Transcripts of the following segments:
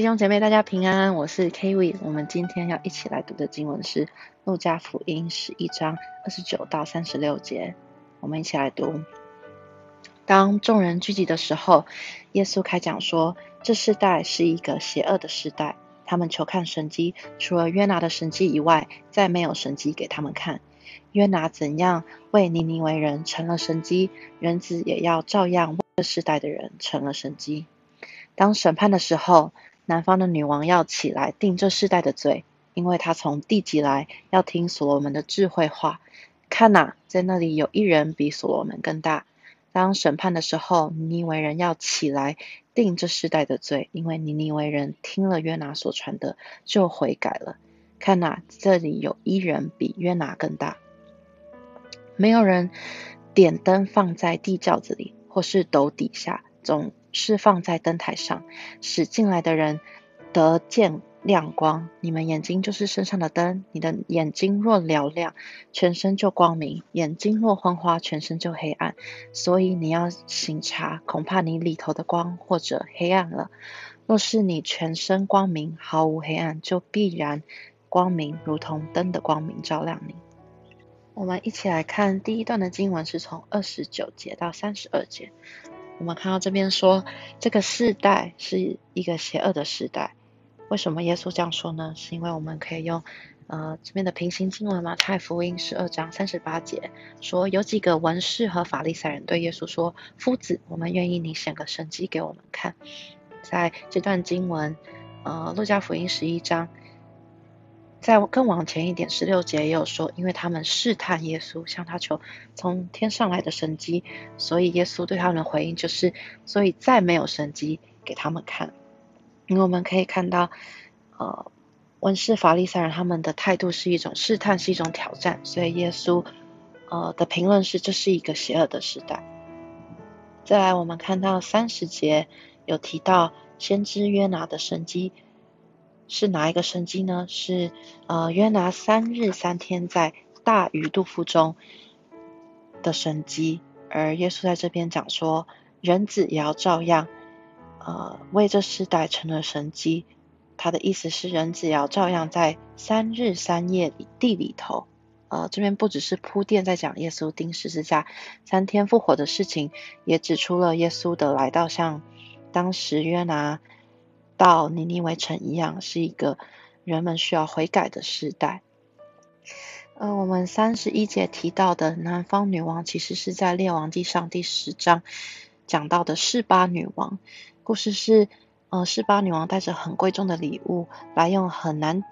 弟兄姐妹，大家平安，我是 Kerry。我们今天要一起来读的经文是《路加福音》十一章二十九到三十六节。我们一起来读。当众人聚集的时候，耶稣开讲说：“这世代是一个邪恶的世代，他们求看神迹，除了约拿的神迹以外，再没有神迹给他们看。约拿怎样为尼尼微人成了神迹，人子也要照样为这世代的人成了神迹。当审判的时候。”南方的女王要起来定这世代的罪，因为她从地极来，要听所罗门的智慧话。看哪，在那里有一人比所罗门更大。当审判的时候，尼尼微人要起来定这世代的罪，因为尼尼微人听了约拿所传的，就悔改了。看哪，这里有一人比约拿更大。没有人点灯放在地窖子里，或是斗底下，总是放在灯台上，使进来的人得见亮光。你们眼睛就是身上的灯。你的眼睛若嘹亮，全身就光明；眼睛若昏花，全身就黑暗。所以你要省察，恐怕你里头的光或者黑暗了。若是你全身光明，毫无黑暗，就必然光明，如同灯的光明照亮你。我们一起来看第一段的经文，是从二十九节到三十二节。我们看到这边说，这个世代是一个邪恶的世代。为什么耶稣这样说呢？是因为我们可以用呃这边的平行经文马太福音十二章三十八节说，有几个文士和法利赛人对耶稣说：“夫子，我们愿意你显个神迹给我们看。”在这段经文，呃，路加福音十一章。再更往前一点，十六节也有说，因为他们试探耶稣，向他求从天上来的神迹，所以耶稣对他们的回应就是，所以再没有神迹给他们看。因为我们可以看到，呃，文士法利赛人他们的态度是一种试探，是一种挑战，所以耶稣，呃的评论是这是一个邪恶的时代。再来，我们看到三十节有提到先知约拿的神迹。是哪一个神迹呢？是呃约拿三日三天在大鱼肚腹中的神迹，而耶稣在这边讲说，人子也要照样呃为这世代成了神迹。他的意思是，人子也要照样在三日三夜里地里头，呃这边不只是铺垫在讲耶稣钉十字架三天复活的事情，也指出了耶稣的来到，像当时约拿。到尼尼微城一样，是一个人们需要悔改的时代。呃，我们三十一节提到的南方女王，其实是在列王记上第十章讲到的示巴女王。故事是，呃，示巴女王带着很贵重的礼物，来用很难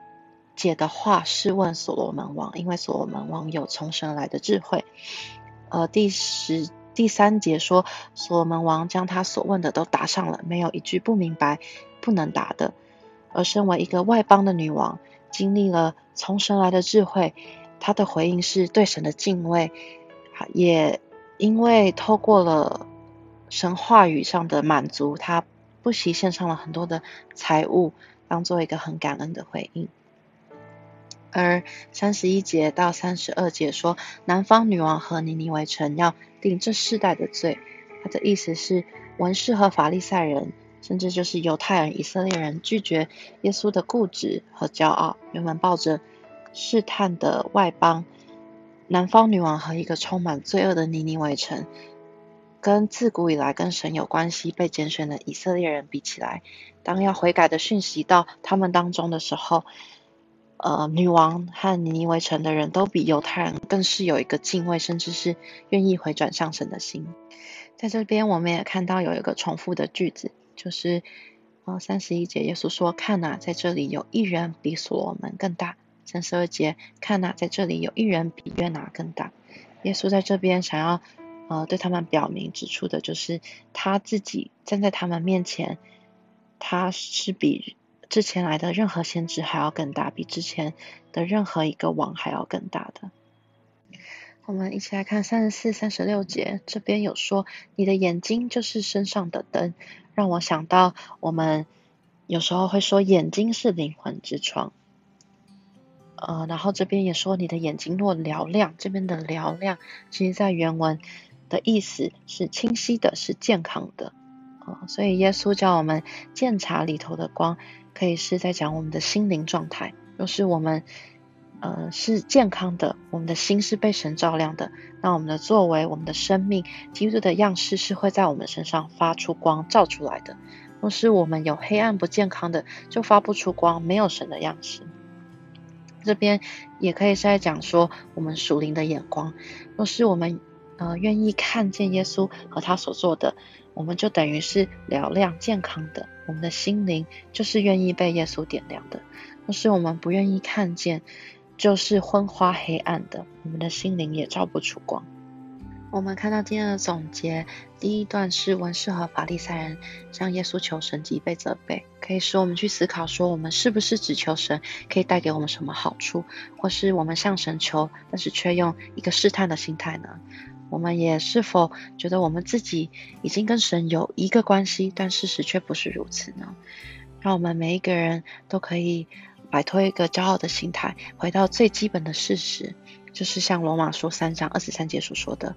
解的话试问所罗门王，因为所罗门王有从神来的智慧。呃，第十。第三节说，所罗门王将他所问的都答上了，没有一句不明白、不能答的。而身为一个外邦的女王，经历了从神来的智慧，她的回应是对神的敬畏，也因为透过了神话语上的满足，她不惜献上了很多的财物，当做一个很感恩的回应。而三十一节到三十二节说，南方女王和尼尼微城要定这世代的罪。他的意思是，文士和法利赛人，甚至就是犹太人、以色列人，拒绝耶稣的固执和骄傲，原本抱着试探的外邦南方女王和一个充满罪恶的尼尼微城，跟自古以来跟神有关系、被拣选的以色列人比起来，当要悔改的讯息到他们当中的时候，呃，女王和尼尼微城的人都比犹太人更是有一个敬畏，甚至是愿意回转向神的心。在这边，我们也看到有一个重复的句子，就是呃三十一节，耶稣说：“看呐，在这里有一人比所罗门更大。”三十二节，看呐，在这里有一人比约拿更大。耶稣在这边想要呃对他们表明指出的就是他自己站在他们面前，他是比。之前来的任何先知还要更大，比之前的任何一个王还要更大的。我们一起来看三十四、三十六节，这边有说：“你的眼睛就是身上的灯。”让我想到我们有时候会说眼睛是灵魂之窗。呃，然后这边也说：“你的眼睛若嘹亮。”这边的嘹亮，其实在原文的意思是清晰的，是健康的。好，所以耶稣叫我们鉴察里头的光，可以是在讲我们的心灵状态。若是我们呃是健康的，我们的心是被神照亮的，那我们的作为、我们的生命、基督的样式是会在我们身上发出光、照出来的。若是我们有黑暗、不健康的，就发不出光，没有神的样式。这边也可以是在讲说，我们属灵的眼光。若是我们呃愿意看见耶稣和他所做的，我们就等于是嘹亮健康的。我们的心灵就是愿意被耶稣点亮的。若是我们不愿意看见，就是昏花黑暗的，我们的心灵也照不出光。我们看到今天的总结，第一段是文士和法利赛人向耶稣求神迹被责备，可以使我们去思考说，我们是不是只求神可以带给我们什么好处，或是我们向神求，但是却用一个试探的心态呢？我们也是否觉得我们自己已经跟神有一个关系，但事实却不是如此呢？让我们每一个人都可以摆脱一个骄傲的心态，回到最基本的事实。就是像罗马书三章二十三节所说的，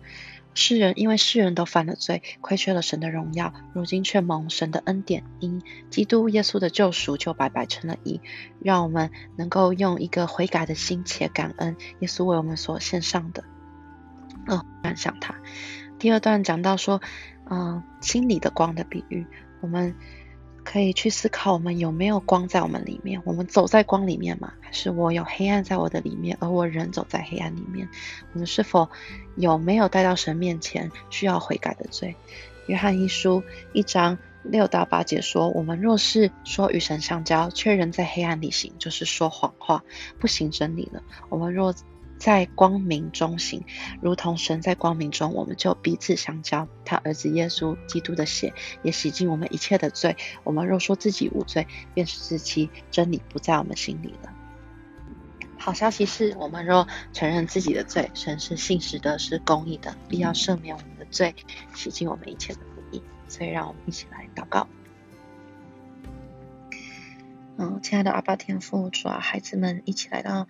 世人因为世人都犯了罪，亏缺了神的荣耀，如今却蒙神的恩典，因基督耶稣的救赎，就白白成了义。让我们能够用一个悔改的心且感恩耶稣为我们所献上的，嗯，感谢他。第二段讲到说，嗯，心里的光的比喻，我们。可以去思考，我们有没有光在我们里面？我们走在光里面吗？还是我有黑暗在我的里面，而我仍走在黑暗里面？我们是否有没有带到神面前需要悔改的罪？约翰一书一章六到八节说：我们若是说与神相交，却仍在黑暗里行，就是说谎话，不行真理了。我们若在光明中行，如同神在光明中，我们就彼此相交。他儿子耶稣基督的血也洗净我们一切的罪。我们若说自己无罪，便是自欺，真理不在我们心里了。好消息是我们若承认自己的罪，神是信实的，是公义的，必要赦免我们的罪，洗净我们一切的不义。所以，让我们一起来祷告。嗯，亲爱的阿爸天父，主啊，孩子们一起来到。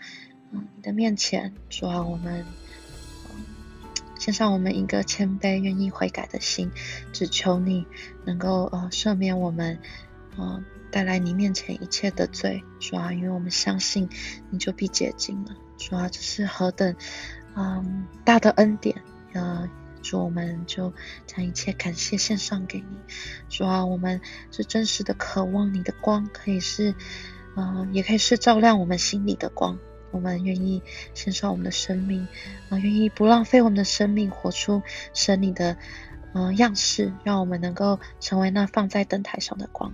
你的面前，主啊，我们献上我们一个谦卑、愿意悔改的心，只求你能够呃赦免我们，呃带来你面前一切的罪，主啊，因为我们相信你就必洁净了，主啊，这是何等嗯大的恩典，呃，主我们就将一切感谢献上给你，主啊，我们是真实的渴望你的光，可以是呃也可以是照亮我们心里的光。我们愿意献上我们的生命，啊，愿意不浪费我们的生命，活出神你的嗯、呃、样式，让我们能够成为那放在灯台上的光，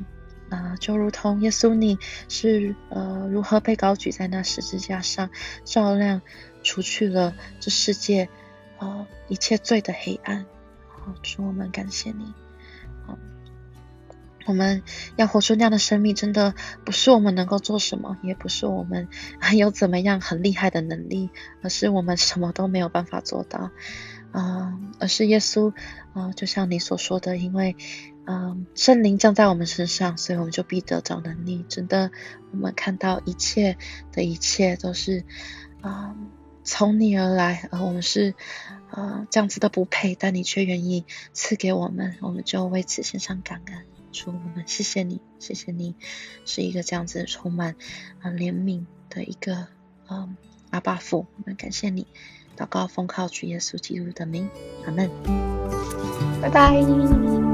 啊，就如同耶稣你是呃如何被高举在那十字架上，照亮除去了这世界啊、呃、一切罪的黑暗，好，主我们感谢你。我们要活出那样的生命，真的不是我们能够做什么，也不是我们还有怎么样很厉害的能力，而是我们什么都没有办法做到，啊、而是耶稣，啊、就像你所说的，因为，嗯、圣灵降在我们身上，所以我们就必得着能力。真的，我们看到一切的一切都是，啊、从你而来，而我们是，啊、呃，这样子的不配，但你却愿意赐给我们，我们就为此献上感恩。主，我们谢谢你，谢谢你是一个这样子充满啊怜悯的一个嗯阿爸父，我们感谢你，祷告奉靠主耶稣基督的名，阿门，拜拜。